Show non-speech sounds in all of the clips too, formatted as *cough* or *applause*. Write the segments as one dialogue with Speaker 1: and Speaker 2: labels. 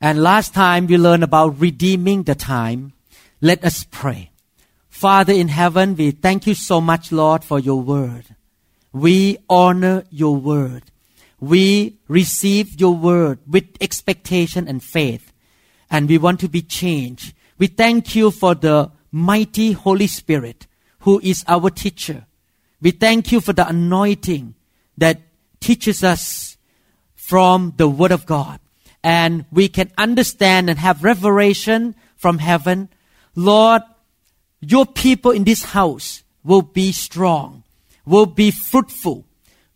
Speaker 1: And last time we learned about redeeming the time. Let us pray. Father in heaven, we thank you so much, Lord, for your word. We honor your word. We receive your word with expectation and faith. And we want to be changed. We thank you for the mighty Holy Spirit who is our teacher. We thank you for the anointing that teaches us from the Word of God. And we can understand and have revelation from heaven. Lord, your people in this house will be strong, will be fruitful,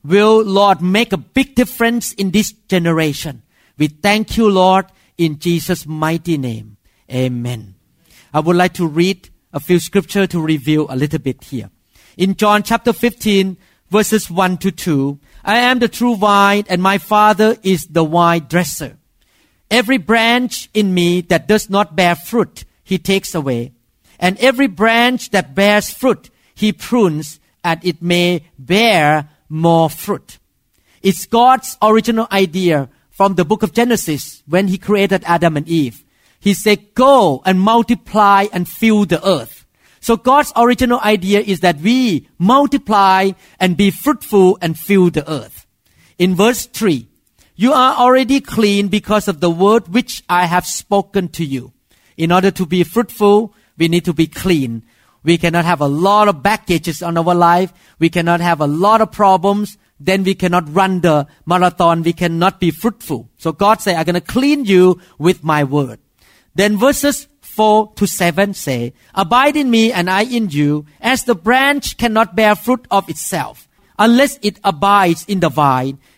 Speaker 1: will, Lord, make a big difference in this generation. We thank you, Lord, in Jesus' mighty name. Amen. I would like to read a few scripture to review a little bit here. In John chapter 15, verses 1 to 2, I am the true vine, and my Father is the vine dresser. Every branch in me that does not bear fruit, he takes away. And every branch that bears fruit, he prunes, and it may bear more fruit. It's God's original idea from the book of Genesis when he created Adam and Eve. He said, Go and multiply and fill the earth. So God's original idea is that we multiply and be fruitful and fill the earth. In verse 3, you are already clean because of the word which I have spoken to you. In order to be fruitful, we need to be clean. We cannot have a lot of baggages on our life. We cannot have a lot of problems. Then we cannot run the marathon. We cannot be fruitful. So God said, I'm going to clean you with my word. Then verses 4 to 7 say, Abide in me and I in you, as the branch cannot bear fruit of itself, unless it abides in the vine,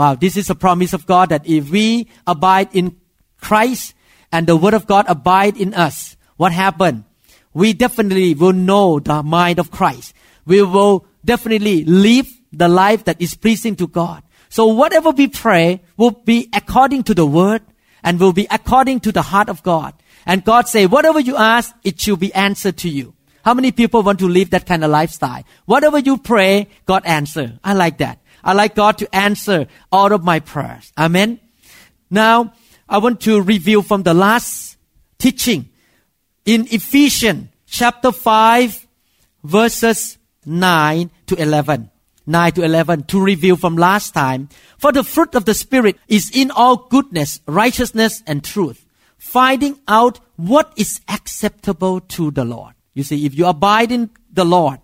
Speaker 1: Wow, this is a promise of God that if we abide in Christ and the word of God abide in us, what happened? We definitely will know the mind of Christ. We will definitely live the life that is pleasing to God. So whatever we pray will be according to the word and will be according to the heart of God. And God say, whatever you ask, it shall be answered to you. How many people want to live that kind of lifestyle? Whatever you pray, God answer. I like that. I like God to answer all of my prayers. Amen. Now, I want to review from the last teaching in Ephesians chapter 5 verses 9 to 11. 9 to 11 to review from last time. For the fruit of the Spirit is in all goodness, righteousness, and truth finding out what is acceptable to the Lord. You see, if you abide in the Lord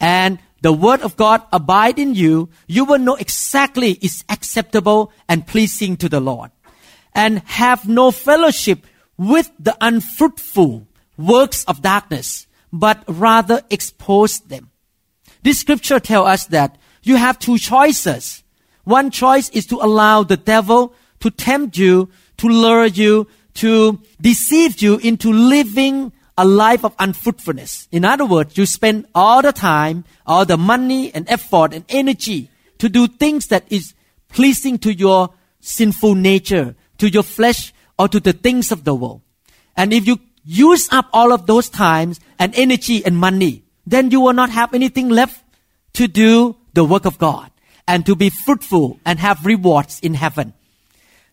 Speaker 1: and the word of God abide in you, you will know exactly is acceptable and pleasing to the Lord. And have no fellowship with the unfruitful works of darkness, but rather expose them. This scripture tells us that you have two choices. One choice is to allow the devil to tempt you, to lure you, to deceive you into living a life of unfruitfulness. In other words, you spend all the time, all the money and effort and energy to do things that is pleasing to your sinful nature, to your flesh, or to the things of the world. And if you use up all of those times and energy and money, then you will not have anything left to do the work of God and to be fruitful and have rewards in heaven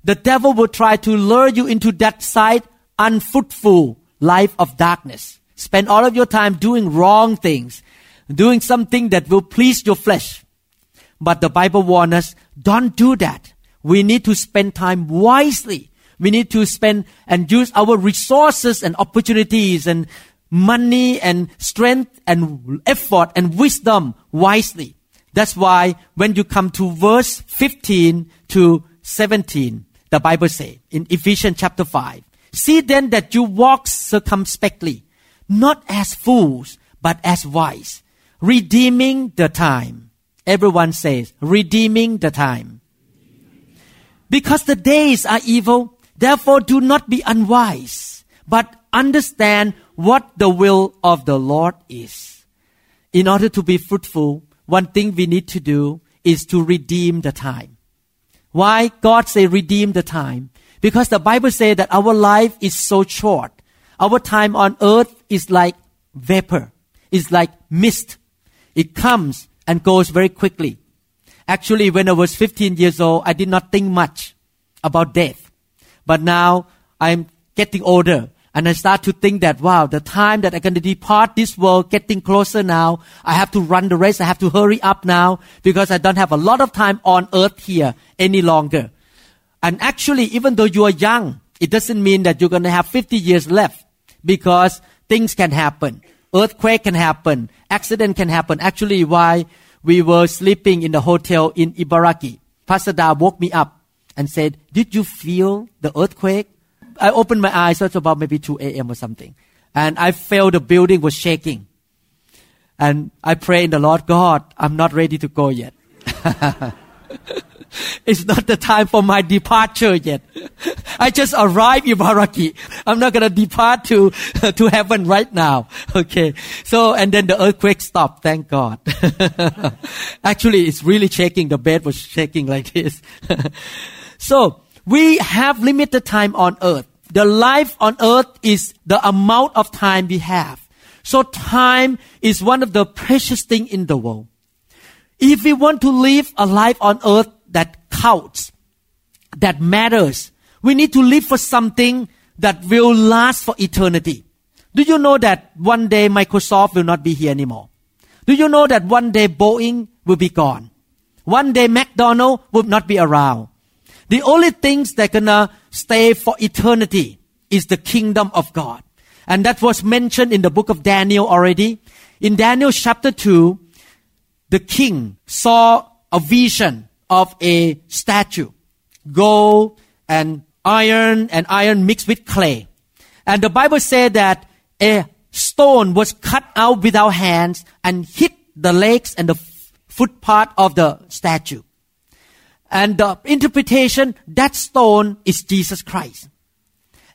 Speaker 1: the devil will try to lure you into that side unfruitful life of darkness. Spend all of your time doing wrong things, doing something that will please your flesh. But the Bible warns us, don't do that. We need to spend time wisely We need to spend and use our resources and opportunities and money and strength and effort and wisdom wisely. That's why when you come to verse 15 to 17, the Bible says in Ephesians chapter 5, see then that you walk circumspectly, not as fools, but as wise, redeeming the time. Everyone says, redeeming the time. Because the days are evil, therefore do not be unwise, but understand what the will of the Lord is. In order to be fruitful, one thing we need to do is to redeem the time. Why God say redeem the time? Because the Bible says that our life is so short. Our time on earth is like vapor. It's like mist. It comes and goes very quickly. Actually, when I was 15 years old, I did not think much about death. But now I'm getting older and I start to think that, wow, the time that I'm going to depart this world getting closer now. I have to run the race. I have to hurry up now because I don't have a lot of time on earth here any longer. And actually, even though you are young, it doesn't mean that you're going to have 50 years left because things can happen. Earthquake can happen. Accident can happen. Actually, why we were sleeping in the hotel in Ibaraki, Pastor Da woke me up and said, did you feel the earthquake? I opened my eyes, it's about maybe 2 a.m. or something. And I felt the building was shaking. And I pray in the Lord, God, I'm not ready to go yet. *laughs* *laughs* it's not the time for my departure yet. I just arrived in Baraki. I'm not gonna depart to, *laughs* to heaven right now. *laughs* Okay. So, and then the earthquake stopped. Thank God. Actually, it's really shaking. The bed was shaking like this. so, we have limited time on earth. The life on earth is the amount of time we have. So time is one of the precious thing in the world. If we want to live a life on earth that counts, that matters, we need to live for something that will last for eternity. Do you know that one day Microsoft will not be here anymore? Do you know that one day Boeing will be gone? One day McDonald will not be around. The only things that gonna stay for eternity is the kingdom of God. And that was mentioned in the book of Daniel already. In Daniel chapter 2, the king saw a vision of a statue, gold and iron and iron mixed with clay. And the Bible said that a stone was cut out without hands and hit the legs and the foot part of the statue. And the interpretation, that stone is Jesus Christ.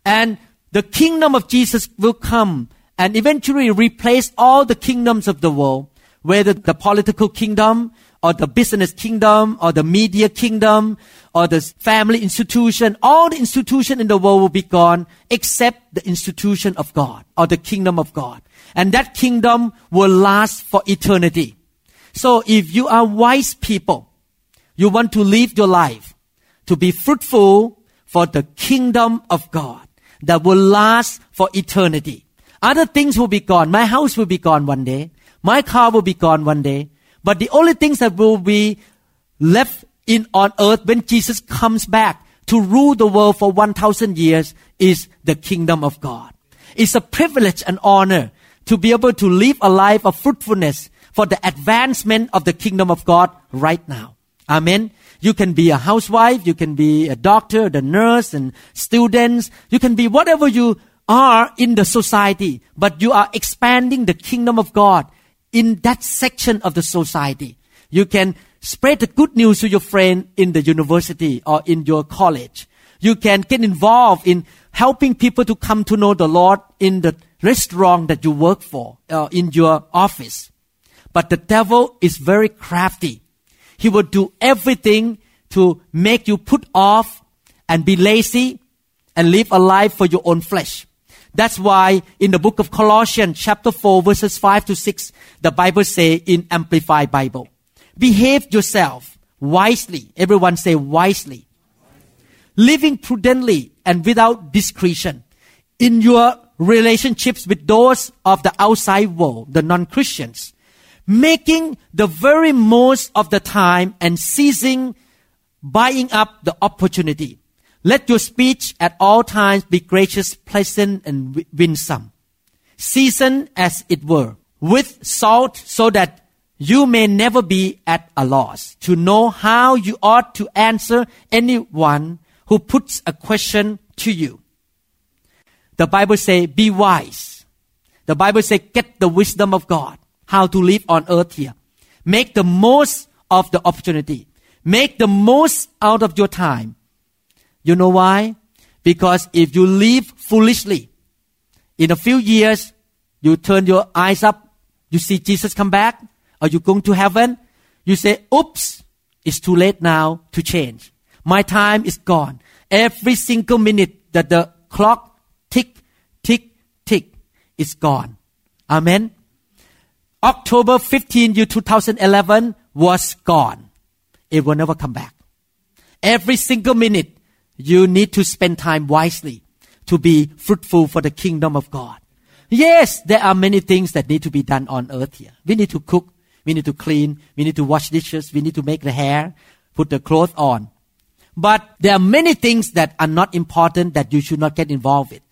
Speaker 1: And the kingdom of Jesus will come and eventually replace all the kingdoms of the world, whether the political kingdom or the business kingdom or the media kingdom or the family institution. All the institution in the world will be gone except the institution of God or the kingdom of God. And that kingdom will last for eternity. So if you are wise people, you want to live your life to be fruitful for the kingdom of God that will last for eternity. Other things will be gone. My house will be gone one day. My car will be gone one day. But the only things that will be left in on earth when Jesus comes back to rule the world for 1000 years is the kingdom of God. It's a privilege and honor to be able to live a life of fruitfulness for the advancement of the kingdom of God right now. Amen. You can be a housewife, you can be a doctor, the nurse and students. You can be whatever you are in the society, but you are expanding the kingdom of God in that section of the society. You can spread the good news to your friend in the university or in your college. You can get involved in helping people to come to know the Lord in the restaurant that you work for, or in your office. But the devil is very crafty. He will do everything to make you put off and be lazy and live a life for your own flesh. That's why in the book of Colossians chapter 4 verses 5 to 6, the Bible say in Amplified Bible, behave yourself wisely. Everyone say wisely. Living prudently and without discretion in your relationships with those of the outside world, the non-Christians making the very most of the time and seizing, buying up the opportunity. Let your speech at all times be gracious, pleasant, and winsome, seasoned as it were with salt, so that you may never be at a loss to know how you ought to answer anyone who puts a question to you. The Bible say, be wise. The Bible say, get the wisdom of God, how to live on earth here. Make the most of the opportunity. Make the most out of your time. You know why? Because if you live foolishly, in a few years, you turn your eyes up, you see Jesus come back, or you going to heaven, you say, oops, it's too late now to change. My time is gone. Every single minute that the clock tick, tick, tick is gone. Amen. October 15, year 2011 was gone. It will never come back. Every single minute, you need to spend time wisely to be fruitful for the kingdom of God. Yes, there are many things that need to be done on earth here. We need to cook. We need to clean. We need to wash dishes. We need to make the hair, put the clothes on. But there are many things that are not important that you should not get involved with.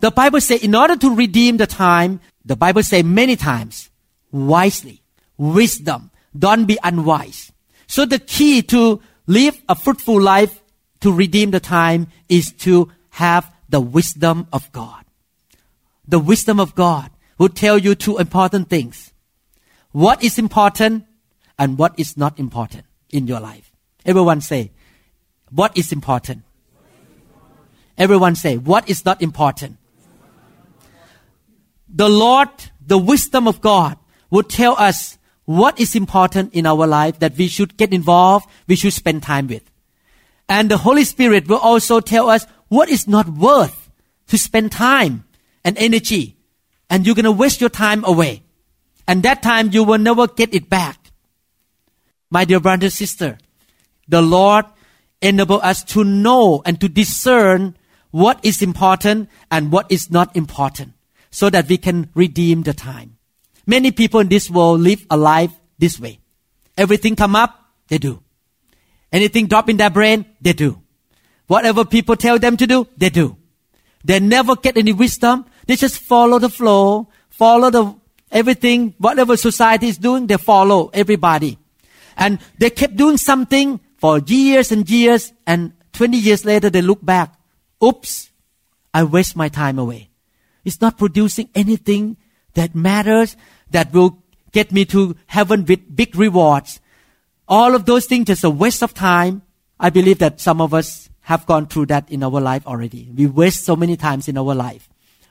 Speaker 1: The Bible says in order to redeem the time, the Bible says many times, wisely, wisdom, don't be unwise. So the key to live a fruitful life to redeem the time is to have the wisdom of God. The wisdom of God will tell you two important things. What is important and what is not important in your life. Everyone say, what is important? Everyone say, what is not important? The Lord, the wisdom of God will tell us what is important in our life that we should get involved, we should spend time with. And the Holy Spirit will also tell us what is not worth to spend time and energy. And you're going to waste your time away. And that time you will never get it back. My dear brother and sister, the Lord enable us to know and to discern what is important and what is not important so that we can redeem the time. Many people in this world live a life this way. Everything come up, they do. Anything drop in their brain, they do. Whatever people tell them to do, they do. They never get any wisdom. They just follow the flow, follow the everything, whatever society is doing, they follow everybody. And they kept doing something for years and years, and 20 years later they look back. Oops, I waste my time away. It's not producing anything that matters, that will get me to heaven with big rewards. All of those things is a waste of time. I believe that some of us have gone through that in our life already. We waste so many times in our life.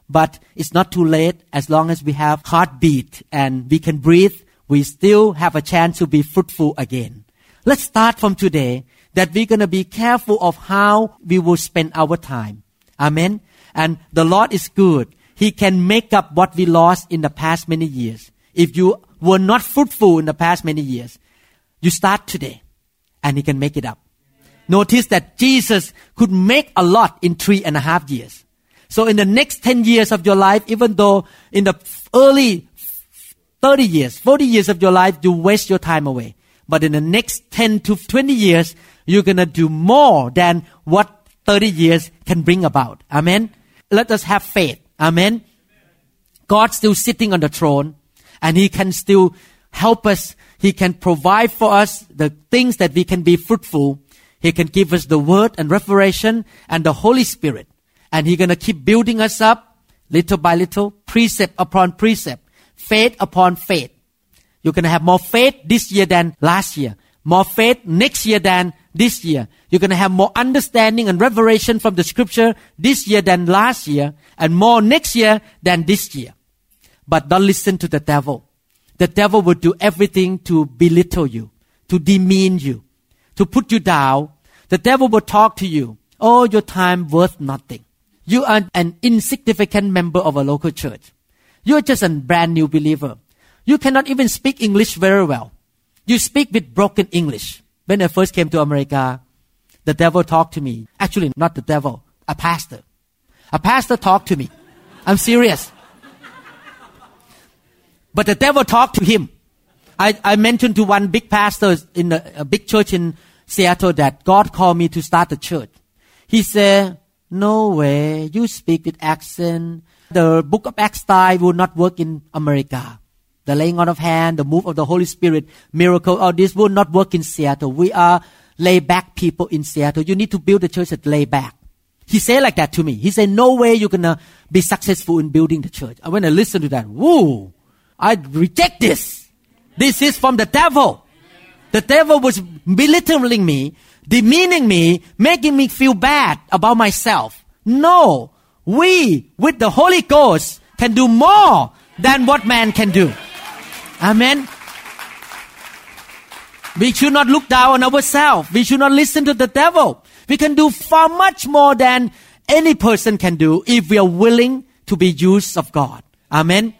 Speaker 1: But it's not too late as long as we have heartbeat and we can breathe. We still have a chance to be fruitful again. Let's start from today that we're going to be careful of how we will spend our time. Amen. And the Lord is good. He can make up what we lost in the past many years. If you were not fruitful in the past many years, you start today and He can make it up. Notice that Jesus could make a lot in three and a half years. So in the next 10 years of your life, even though in the early 30 years, 40 years of your life, you waste your time away. But in the next 10 to 20 years, you're gonna do more than what 30 years can bring about. Amen. Let us have faith. Amen. God's still sitting on the throne and He can still help us. He can provide for us the things that we can be fruitful. He can give us the word and revelation and the Holy Spirit. And He's gonna keep building us up little by little, precept upon precept, faith upon faith. You're gonna have more faith this year than last year. More faith next year than this year. You're going to have more understanding and revelation from the scripture this year than last year and more next year than this year. But don't listen to the devil. The devil will do everything to belittle you, to demean you, to put you down. The devil will talk to you. Oh, your time worth nothing. You are an insignificant member of a local church. You're just a brand new believer. You cannot even speak English very well. You speak with broken English. When I first came to America, the devil talked to me. Actually, not the devil, a pastor. A pastor talked to me. I'm serious. But the devil talked to him. I, I mentioned to one big pastor in a, a big church in Seattle that God called me to start a church. He said, No way, you speak with accent. The book of Acts style will not work in America. The laying on of hand, the move of the Holy Spirit, miracle, all this will not work in Seattle. We are lay back people in Seattle. You need to build a church that lay back. He said like that to me. He said, no way you're gonna be successful in building the church. And when I listened to that, whoa, I reject this. This is from the devil. The devil was belittling me, demeaning me, making me feel bad about myself. No, we with the Holy Ghost can do more than what man can do. Amen. We should not look down on ourselves. We should not listen to the devil. We can do far much more than any person can do if we are willing to be used of God. Amen.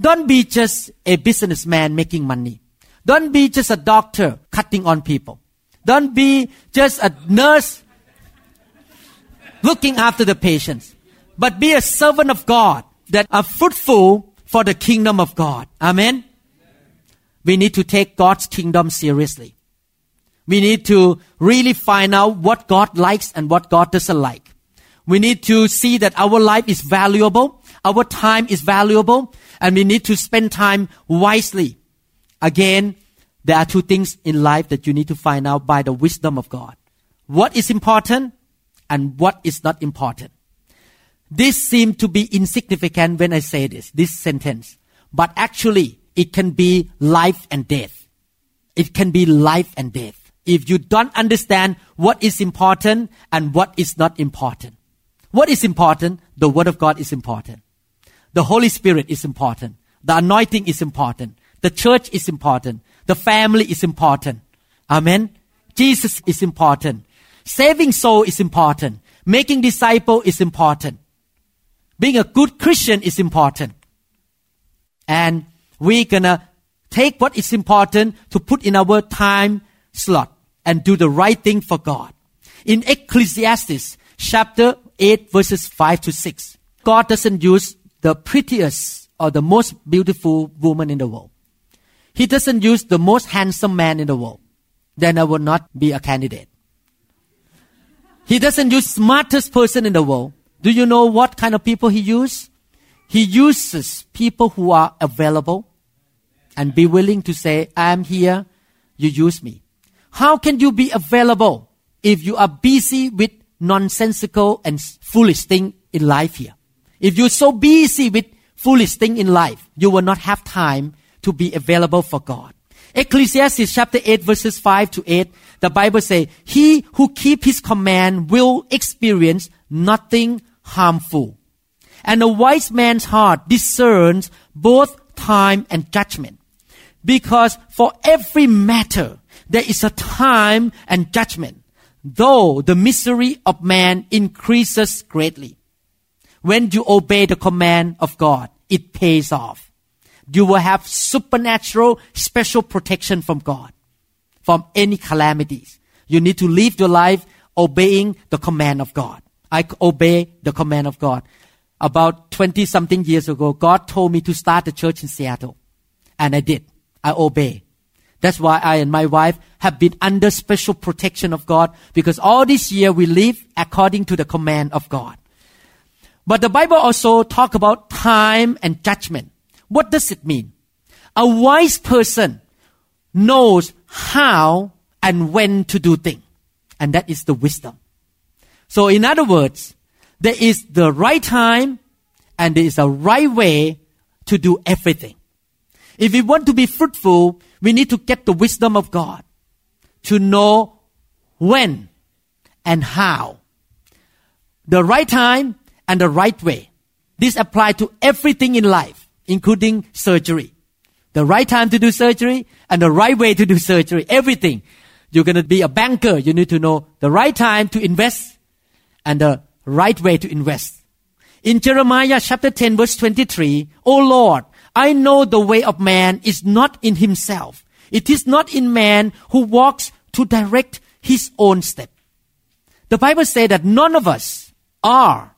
Speaker 1: Don't be just a businessman making money. Don't be just a doctor cutting on people. Don't be just a nurse looking after the patients. But be a servant of God that are fruitful for the kingdom of God. Amen. We need to take God's kingdom seriously. We need to really find out what God likes and what God doesn't like. We need to see that our life is valuable, our time is valuable, and we need to spend time wisely. Again, there are two things in life that you need to find out by the wisdom of God. What is important and what is not important. This seems to be insignificant when I say this, this sentence. But actually, it can be life and death. It can be life and death. If you don't understand what is important and what is not important. What is important? The Word of God is important. The Holy Spirit is important. The anointing is important. The church is important. The family is important. Amen. Jesus is important. Saving soul is important. Making disciple is important. Being a good Christian is important. And we're gonna take what is important to put in our time slot and do the right thing for God. In Ecclesiastes chapter 8 verses 5 to 6, God doesn't use the prettiest or the most beautiful woman in the world. He doesn't use the most handsome man in the world. Then I will not be a candidate. He doesn't use smartest person in the world. Do you know what kind of people he uses? He uses people who are available and be willing to say, I'm here, you use me. How can you be available if you are busy with nonsensical and foolish thing in life here? If you're so busy with foolish thing in life, you will not have time to be available for God. Ecclesiastes chapter 8 verses 5 to 8, the Bible says, He who keep his command will experience nothing harmful. And a wise man's heart discerns both time and judgment. Because for every matter, there is a time and judgment, though the misery of man increases greatly. When you obey the command of God, it pays off. You will have supernatural special protection from God, from any calamities. You need to live your life obeying the command of God. I obey the command of God. About 20 something years ago, God told me to start a church in Seattle. And I did. I obey. That's why I and my wife have been under special protection of God because all this year we live according to the command of God. But the Bible also talk about time and judgment. What does it mean? A wise person knows how and when to do things. And that is the wisdom. So in other words, there is the right time and there is a right way to do everything. If we want to be fruitful, we need to get the wisdom of God to know when and how. The right time and the right way. This applies to everything in life, including surgery. The right time to do surgery and the right way to do surgery. Everything. You're going to be a banker. You need to know the right time to invest and the right way to invest. In Jeremiah chapter 10 verse 23, O Lord, I know the way of man is not in himself. It is not in man who walks to direct his own step. The Bible says that none of us are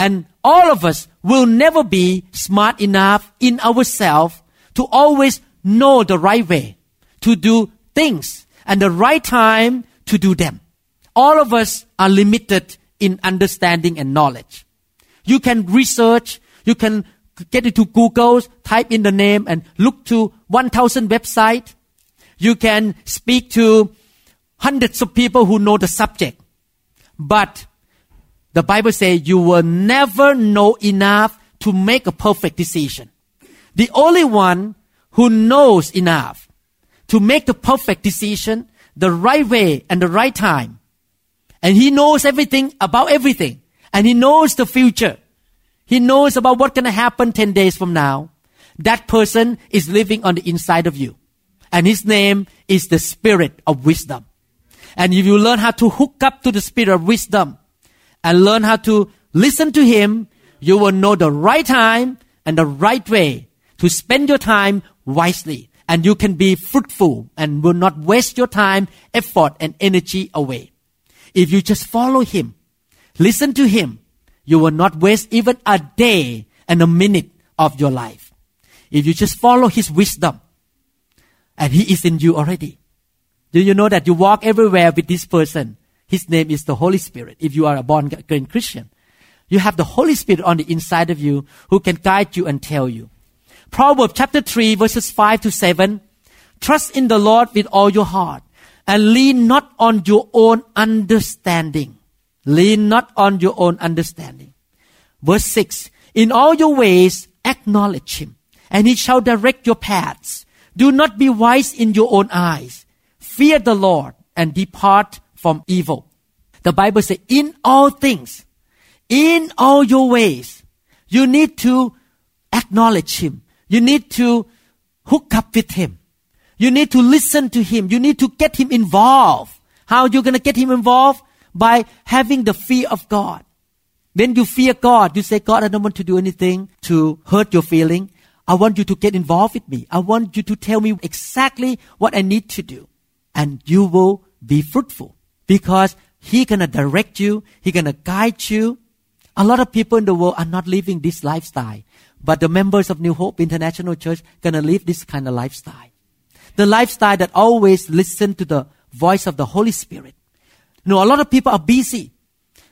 Speaker 1: and all of us will never be smart enough in ourselves to always know the right way to do things and the right time to do them. All of us are limited in understanding and knowledge. You can research, you can get into Google, type in the name and look to 1000 website. You can speak to hundreds of people who know the subject. But the Bible says you will never know enough to make a perfect decision. The only one who knows enough to make the perfect decision the right way and the right time. And he knows everything about everything. And he knows the future. He knows about what's going to happen 10 days from now. That person is living on the inside of you. And his name is the spirit of wisdom. And if you learn how to hook up to the spirit of wisdom and learn how to listen to him, you will know the right time and the right way to spend your time wisely. And you can be fruitful and will not waste your time, effort, and energy away. If you just follow him, listen to him, you will not waste even a day and a minute of your life. If you just follow his wisdom, and he is in you already. Do you know that you walk everywhere with this person? His name is the Holy Spirit. If you are a born again Christian, you have the Holy Spirit on the inside of you who can guide you and tell you. Proverbs chapter 3 verses 5 to 7. Trust in the Lord with all your heart and lean not on your own understanding. Lean not on your own understanding. Verse 6. In all your ways acknowledge him and he shall direct your paths. Do not be wise in your own eyes. Fear the Lord and depart from evil. The Bible says, in all things, in all your ways, you need to acknowledge Him. You need to hook up with Him. You need to listen to Him. You need to get Him involved. How are you going to get Him involved? By having the fear of God. When you fear God, you say, God, I don't want to do anything to hurt your feeling. I want you to get involved with me. I want you to tell me exactly what I need to do. And you will be fruitful because He gonna direct you. He gonna guide you. A lot of people in the world are not living this lifestyle. But the members of New Hope International Church gonna live this kind of lifestyle. The lifestyle that always listen to the voice of the Holy Spirit. You know, a lot of people are busy.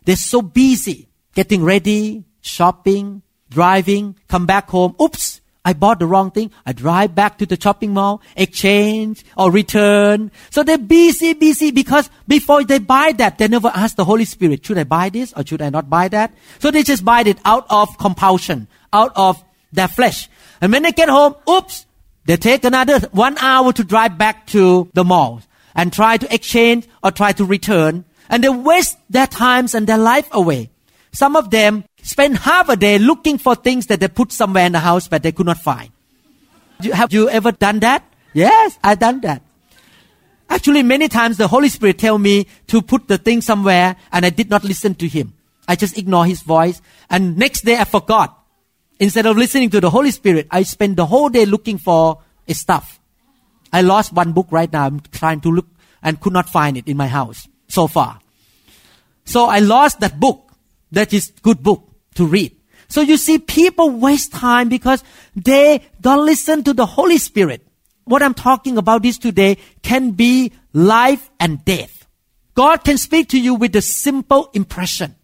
Speaker 1: They're so busy getting ready, shopping, driving, come back home. Oops, I bought the wrong thing. I drive back to the shopping mall, exchange or return. So they're busy, busy because before they buy that, they never ask the Holy Spirit, should I buy this or should I not buy that? So they just buy it out of compulsion, out of their flesh. And when they get home, oops, they take another one hour to drive back to the mall and try to exchange or try to return. And they waste their times and their life away. Some of them spend half a day looking for things that they put somewhere in the house but they could not find. Have you ever done that? Yes, I've done that. Actually, many times the Holy Spirit tell me to put the thing somewhere and I did not listen to Him. I just ignore His voice and next day I forgot. Instead of listening to the Holy Spirit, I spend the whole day looking for stuff. I lost one book right now. I'm trying to look and could not find it in my house so far. So I lost that book that is good book to read. So you see, people waste time because they don't listen to the Holy Spirit. What I'm talking about this today can be life and death. God can speak to you with a simple impression.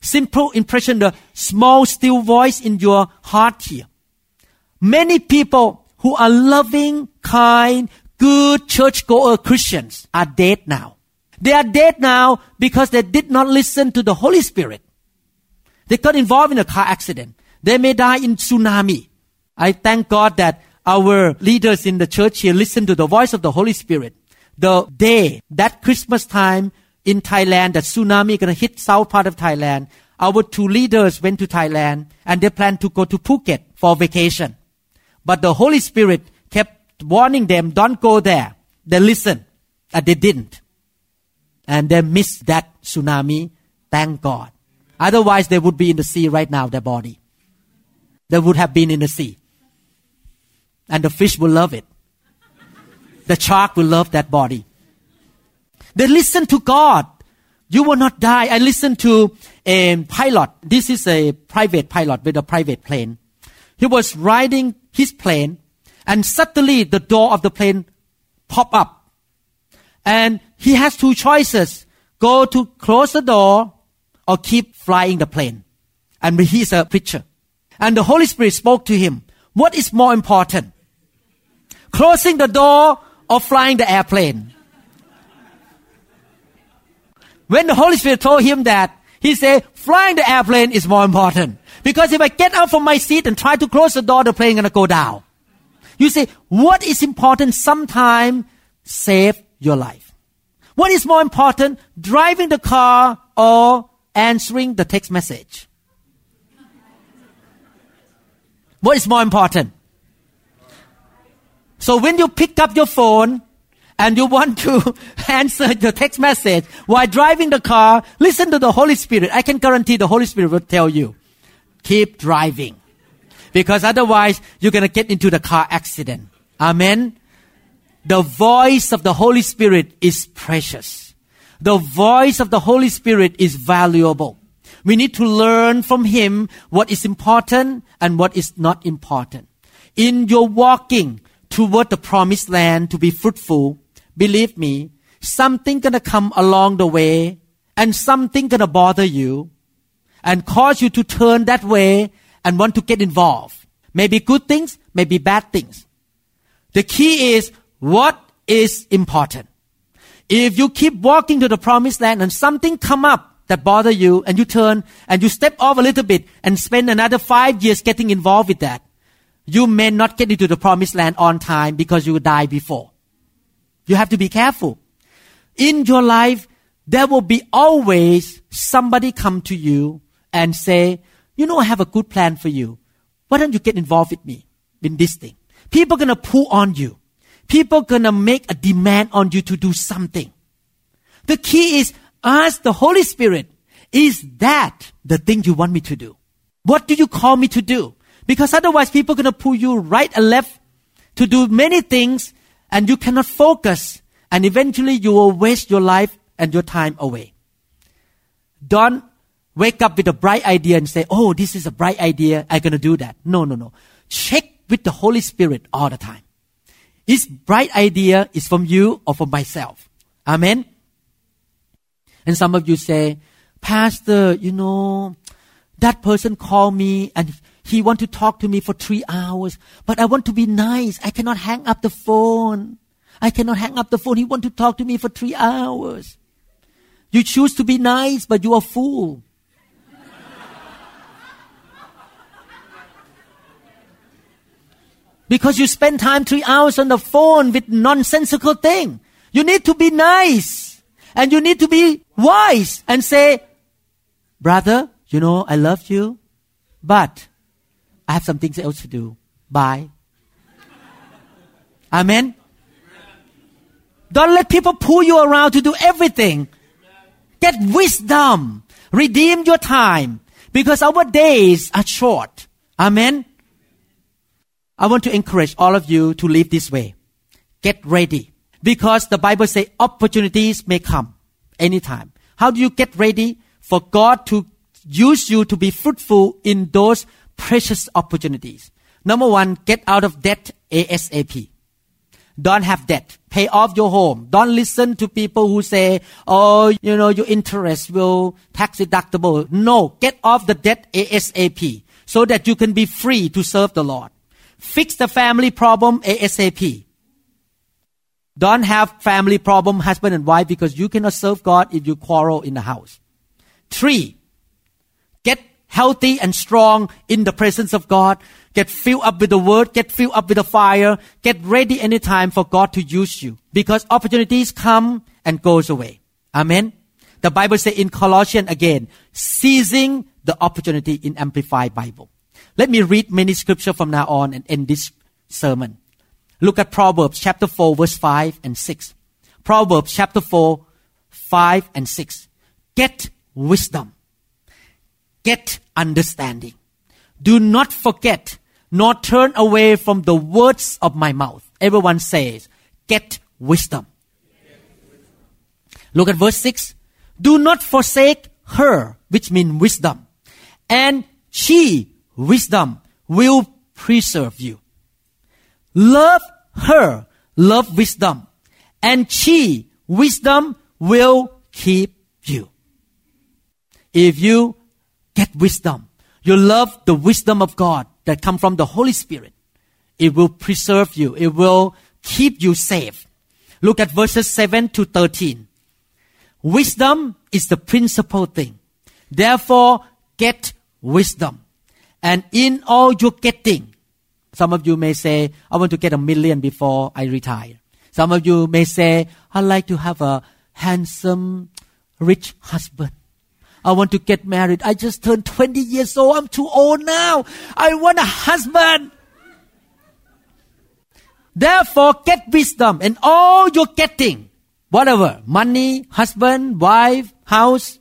Speaker 1: Simple impression, the small still voice in your heart here. Many people who are loving, kind, good churchgoer Christians are dead now. They are dead now because they did not listen to the Holy Spirit. They got involved in a car accident. They may die in tsunami. I thank God that our leaders in the church here listen to the voice of the Holy Spirit. The day that Christmas time in Thailand, that tsunami gonna hit south part of Thailand, our two leaders went to Thailand and they planned to go to Phuket for vacation. But the Holy Spirit kept warning them, don't go there. They listened and they didn't. And they missed that tsunami. Thank God. Otherwise, they would be in the sea right now, their body. They would have been in the sea. And the fish will love it. The shark will love that body. They listen to God. You will not die. I listened to a pilot. This is a private pilot with a private plane. He was riding his plane and suddenly the door of the plane pop up. And he has two choices. go to close the door or keep flying the plane. And he's a preacher. And the Holy Spirit spoke to him. What is more important? Closing the door or flying the airplane? When the Holy Spirit told him that, he said, flying the airplane is more important. Because if I get up from my seat and try to close the door, the plane gonna go down. You say, what is important? Sometime save your life. What is more important? Driving the car or answering the text message? What is more important? So when you pick up your phone and you want to *laughs* answer the text message while driving the car, listen to the Holy Spirit. I can guarantee the Holy Spirit will tell you, keep driving. Because otherwise you're going to get into the car accident. Amen. The voice of the Holy Spirit is precious. The voice of the Holy Spirit is valuable. We need to learn from Him what is important and what is not important. In your walking toward the promised land to be fruitful, believe me, something gonna come along the way and something gonna bother you and cause you to turn that way and want to get involved. Maybe good things, maybe bad things. The key is what is important. If you keep walking to the promised land and something come up that bother you and you turn and you step off a little bit and spend another five years getting involved with that, you may not get into the promised land on time because you will die before. You have to be careful. In your life, there will be always somebody come to you and say, you know, I have a good plan for you. Why don't you get involved with me in this thing? People are gonna pull on you. People gonna make a demand on you to do something. The key is ask the Holy Spirit, is that the thing you want me to do? What do you call me to do? Because otherwise people to pull you right and left to do many things and you cannot focus and eventually you will waste your life and your time away. Don't wake up with a bright idea and say, Oh, this is a bright idea. I'm going to do that. No, no, no. Check with the Holy Spirit all the time. This bright idea is from you or from myself. Amen. And some of you say, Pastor, you know, that person called me and he want to talk to me for three hours, but I want to be nice. I cannot hang up the phone. I cannot hang up the phone. He want to talk to me for three hours. You choose to be nice, but you are fool. Because you spend time three hours on the phone with nonsensical thing. You need to be nice. And you need to be wise and say, brother, you know, I love you, but I have some things else to do. Bye. *laughs* Amen. Don't let people pull you around to do everything. Get wisdom. Redeem your time because our days are short. Amen. I want to encourage all of you to live this way. Get ready because the Bible says opportunities may come anytime. How do you get ready for God to use you to be fruitful in those precious opportunities? Number one, get out of debt ASAP. Don't have debt. Pay off your home. Don't listen to people who say, oh, you know, your interest will tax deductible. No, get off the debt ASAP so that you can be free to serve the Lord. Fix the family problem ASAP. Don't have family problem, husband and wife, because you cannot serve God if you quarrel in the house. Three, get healthy and strong in the presence of God. Get filled up with the word, get filled up with the fire, get ready anytime for God to use you. Because opportunities come and goes away. Amen. The Bible says in Colossians again, seizing the opportunity in Amplified Bible. Let me read many scripture from now on and end this sermon. Look at Proverbs chapter 4 verse 5 and 6. Proverbs chapter 4, 5 and 6. Get wisdom. Get understanding. Do not forget nor turn away from the words of my mouth. Everyone says, get wisdom. Look at verse 6. Do not forsake her, which means wisdom. And she wisdom will preserve you. Love her, love wisdom, and she, wisdom, will keep you. if you get wisdom, you love the wisdom of God that come from the Holy Spirit, it will preserve you. It will keep you safe. Look at verses 7 to 13. Wisdom is the principal thing. Therefore, get wisdom. And in all your getting, some of you may say, I want to get a million before I retire. Some of you may say, I'd like to have a handsome, rich husband. I want to get married. I just turned 20 years old. I'm too old now. I want a husband. Therefore, get wisdom and all you're getting, whatever, money, husband, wife, house,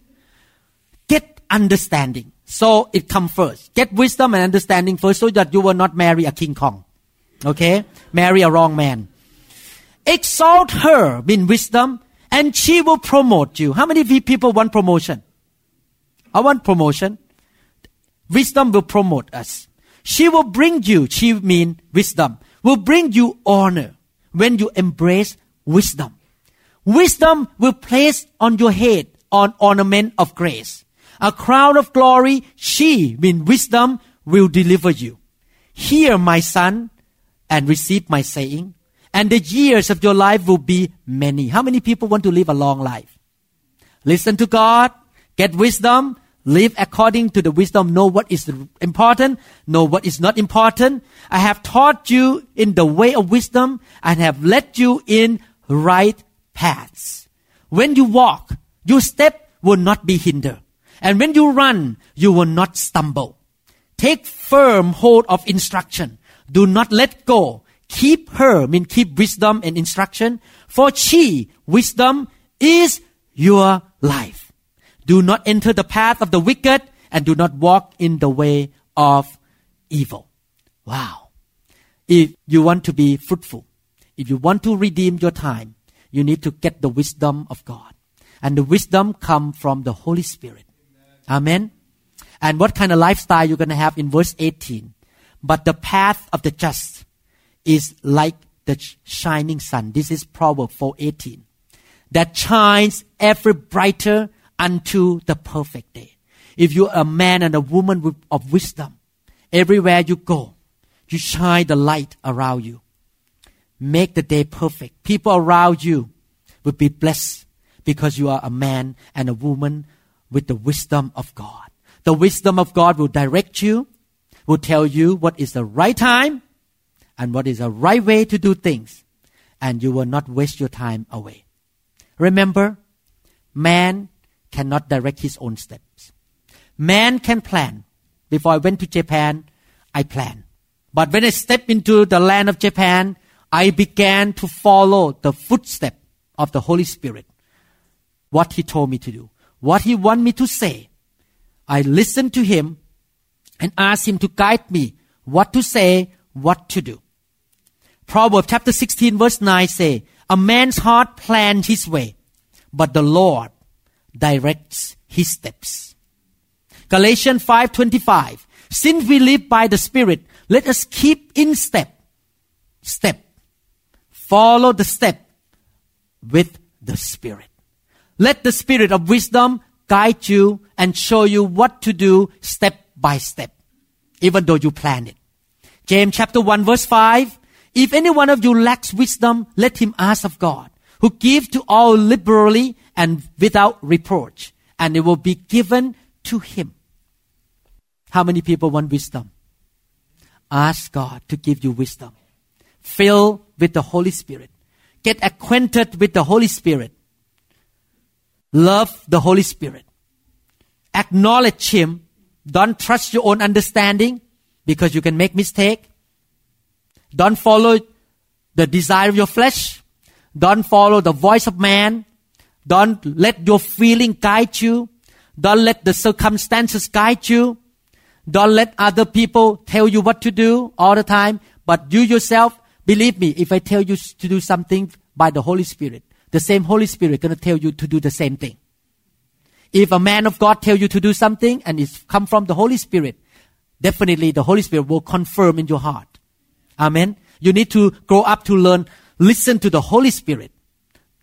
Speaker 1: get understanding. So it comes first. Get wisdom and understanding first so that you will not marry a King Kong. Okay? Marry a wrong man. Exalt her in wisdom and she will promote you. How many people want promotion? I want promotion. Wisdom will promote us. She will bring you, she mean wisdom, will bring you honor when you embrace wisdom. Wisdom will place on your head an ornament of grace. A crown of glory, she, mean wisdom, will deliver you. Hear, my son, and receive my saying, and the years of your life will be many. How many people want to live a long life? Listen to God, get wisdom, live according to the wisdom, know what is important, know what is not important. I have taught you in the way of wisdom and have led you in right paths. When you walk, your step will not be hindered. And when you run, you will not stumble. Take firm hold of instruction. Do not let go. Keep her, mean keep wisdom and instruction. For she, wisdom, is your life. Do not enter the path of the wicked and do not walk in the way of evil. Wow. If you want to be fruitful, if you want to redeem your time, you need to get the wisdom of God. And the wisdom come from the Holy Spirit. Amen. And what kind of lifestyle you're going to have in verse 18. But the path of the just is like the shining sun. This is Proverbs 4:18. That shines ever brighter unto the perfect day. If you're a man and a woman of wisdom, everywhere you go, you shine the light around you. Make the day perfect. People around you will be blessed because you are a man and a woman with the wisdom of God. The wisdom of God will direct you, will tell you what is the right time and what is the right way to do things, and you will not waste your time away. Remember, man cannot direct his own steps. Man can plan. Before I went to Japan, I planned. But when I stepped into the land of Japan, I began to follow the footstep of the Holy Spirit. What He told me to do what he want me to say. I listen to him and ask him to guide me what to say, what to do. Proverbs chapter 16 verse 9 say, a man's heart plans his way, but the Lord directs his steps. Galatians 5:25 Since we live by the Spirit, let us keep in step, step, follow the step with the Spirit. Let the spirit of wisdom guide you and show you what to do step by step, even though you plan it. James chapter 1 verse 5. If any one of you lacks wisdom, let him ask of God, who gives to all liberally and without reproach, and it will be given to him. How many people want wisdom? Ask God to give you wisdom. Fill with the Holy Spirit. Get acquainted with the Holy Spirit. Love the Holy Spirit. Acknowledge Him. Don't trust your own understanding because you can make mistake. Don't follow the desire of your flesh. Don't follow the voice of man. Don't let your feeling guide you. Don't let the circumstances guide you. Don't let other people tell you what to do all the time. But you yourself, believe me, if I tell you to do something by the Holy Spirit, the same Holy Spirit going to tell you to do the same thing. If a man of God tell you to do something and it's come from the Holy Spirit, definitely the Holy Spirit will confirm in your heart. Amen. You need to grow up to learn, listen to the Holy Spirit.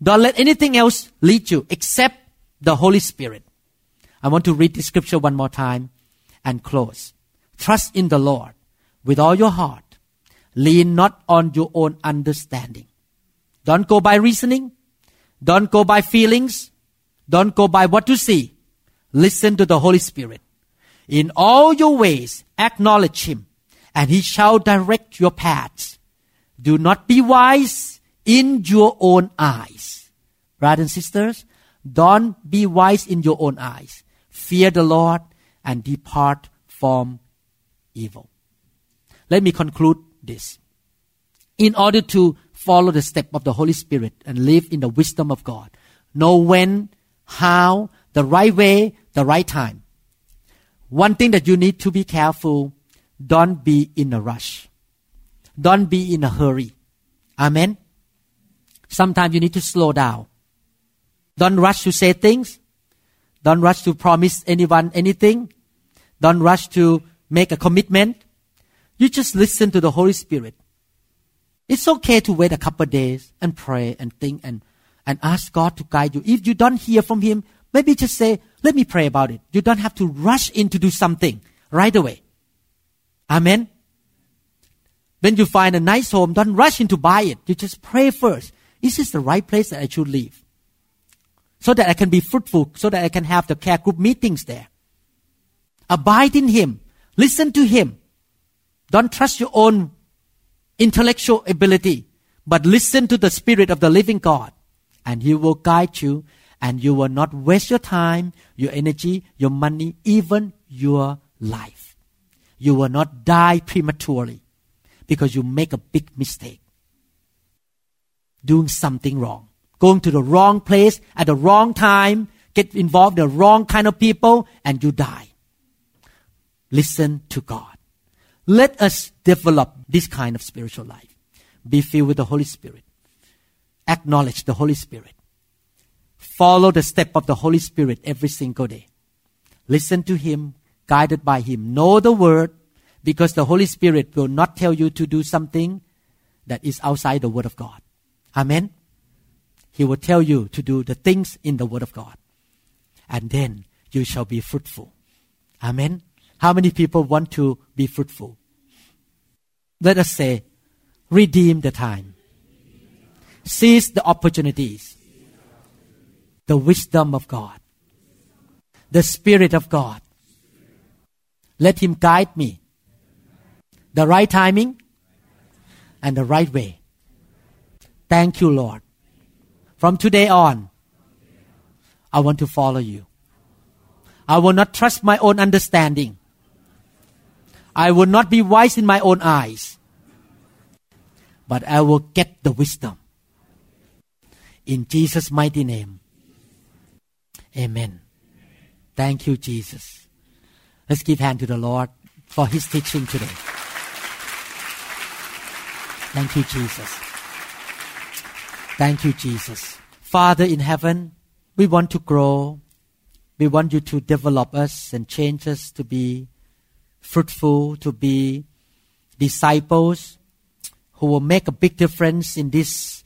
Speaker 1: Don't let anything else lead you except the Holy Spirit. I want to read the scripture one more time and close. Trust in the Lord with all your heart. Lean not on your own understanding. Don't go by reasoning. Don't go by feelings. Don't go by what you see. Listen to the Holy Spirit. In all your ways, acknowledge Him, and He shall direct your paths. Do not be wise in your own eyes. Brothers and sisters, don't be wise in your own eyes. Fear the Lord and depart from evil. Let me conclude this. In order to follow the step of the Holy Spirit and live in the wisdom of God, know when, how, the right way, the right time. One thing that you need to be careful don't be in a rush. Don't be in a hurry. Amen. Sometimes you need to slow down. Don't rush to say things. Don't rush to promise anyone anything. Don't rush to make a commitment. You just listen to the Holy Spirit. It's okay to wait a couple days and pray and think and, and ask God to guide you. If you don't hear from Him, maybe just say, let me pray about it. You don't have to rush in to do something right away. Amen. When you find a nice home, don't rush in to buy it. You just pray first. Is this the right place that I should live? So that I can be fruitful, so that I can have the care group meetings there. Abide in Him. Listen to Him. Don't trust your own intellectual ability, but listen to the Spirit of the living God, and He will guide you, and you will not waste your time, your energy, your money, even your life. You will not die prematurely because you make a big mistake. Doing something wrong. Going to the wrong place at the wrong time, get involved in the wrong kind of people, and you die. Listen to God. Let us develop this kind of spiritual life. Be filled with the Holy Spirit. Acknowledge the Holy Spirit. Follow the step of the Holy Spirit every single day. Listen to Him, guided by Him. Know the Word, because the Holy Spirit will not tell you to do something that is outside the Word of God. Amen. He will tell you to do the things in the Word of God. And then you shall be fruitful. Amen. How many people want to be fruitful? Let us say, redeem the time. Seize the opportunities. The wisdom of God. The Spirit of God. Let Him guide me. The right timing and the right way. Thank you, Lord. From today on, I want to follow you. I will not trust my own understanding. I will not be wise in my own eyes, but I will get the wisdom. In Jesus' mighty name. Amen. Thank you, Jesus. Let's give hand to the Lord for his teaching today. Thank you, Jesus. Thank you, Jesus. Father in heaven, we want to grow. We want you to develop us and change us to be fruitful, to be disciples who will make a big difference in this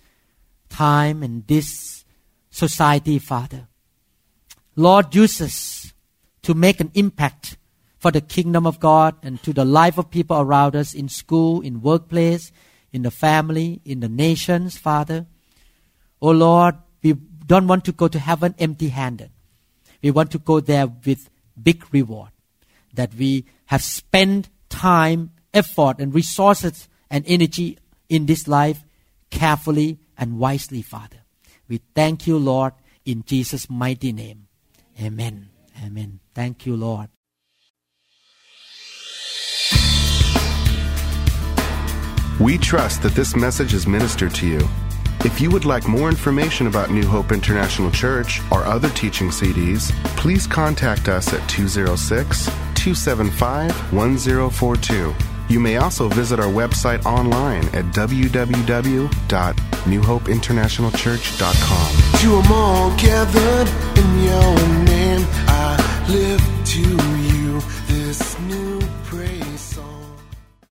Speaker 1: time and this society, Father. Lord, use us to make an impact for the kingdom of God and to the life of people around us in school, in workplace, in the family, in the nations, Father. Oh Lord, we don't want to go to heaven empty handed. We want to go there with big reward that we have spent time, effort, and resources and energy in this life carefully and wisely, Father. We thank you, Lord, in Jesus' mighty name. Amen. Amen. Thank you, Lord.
Speaker 2: We trust that this message is ministered to you. If you would like more information about New Hope International Church or other teaching CDs, please contact us at 206 275 1042. You may also visit our website online at www.newhopeinternationalchurch.com.
Speaker 3: To them all gathered in your name, I lift to you.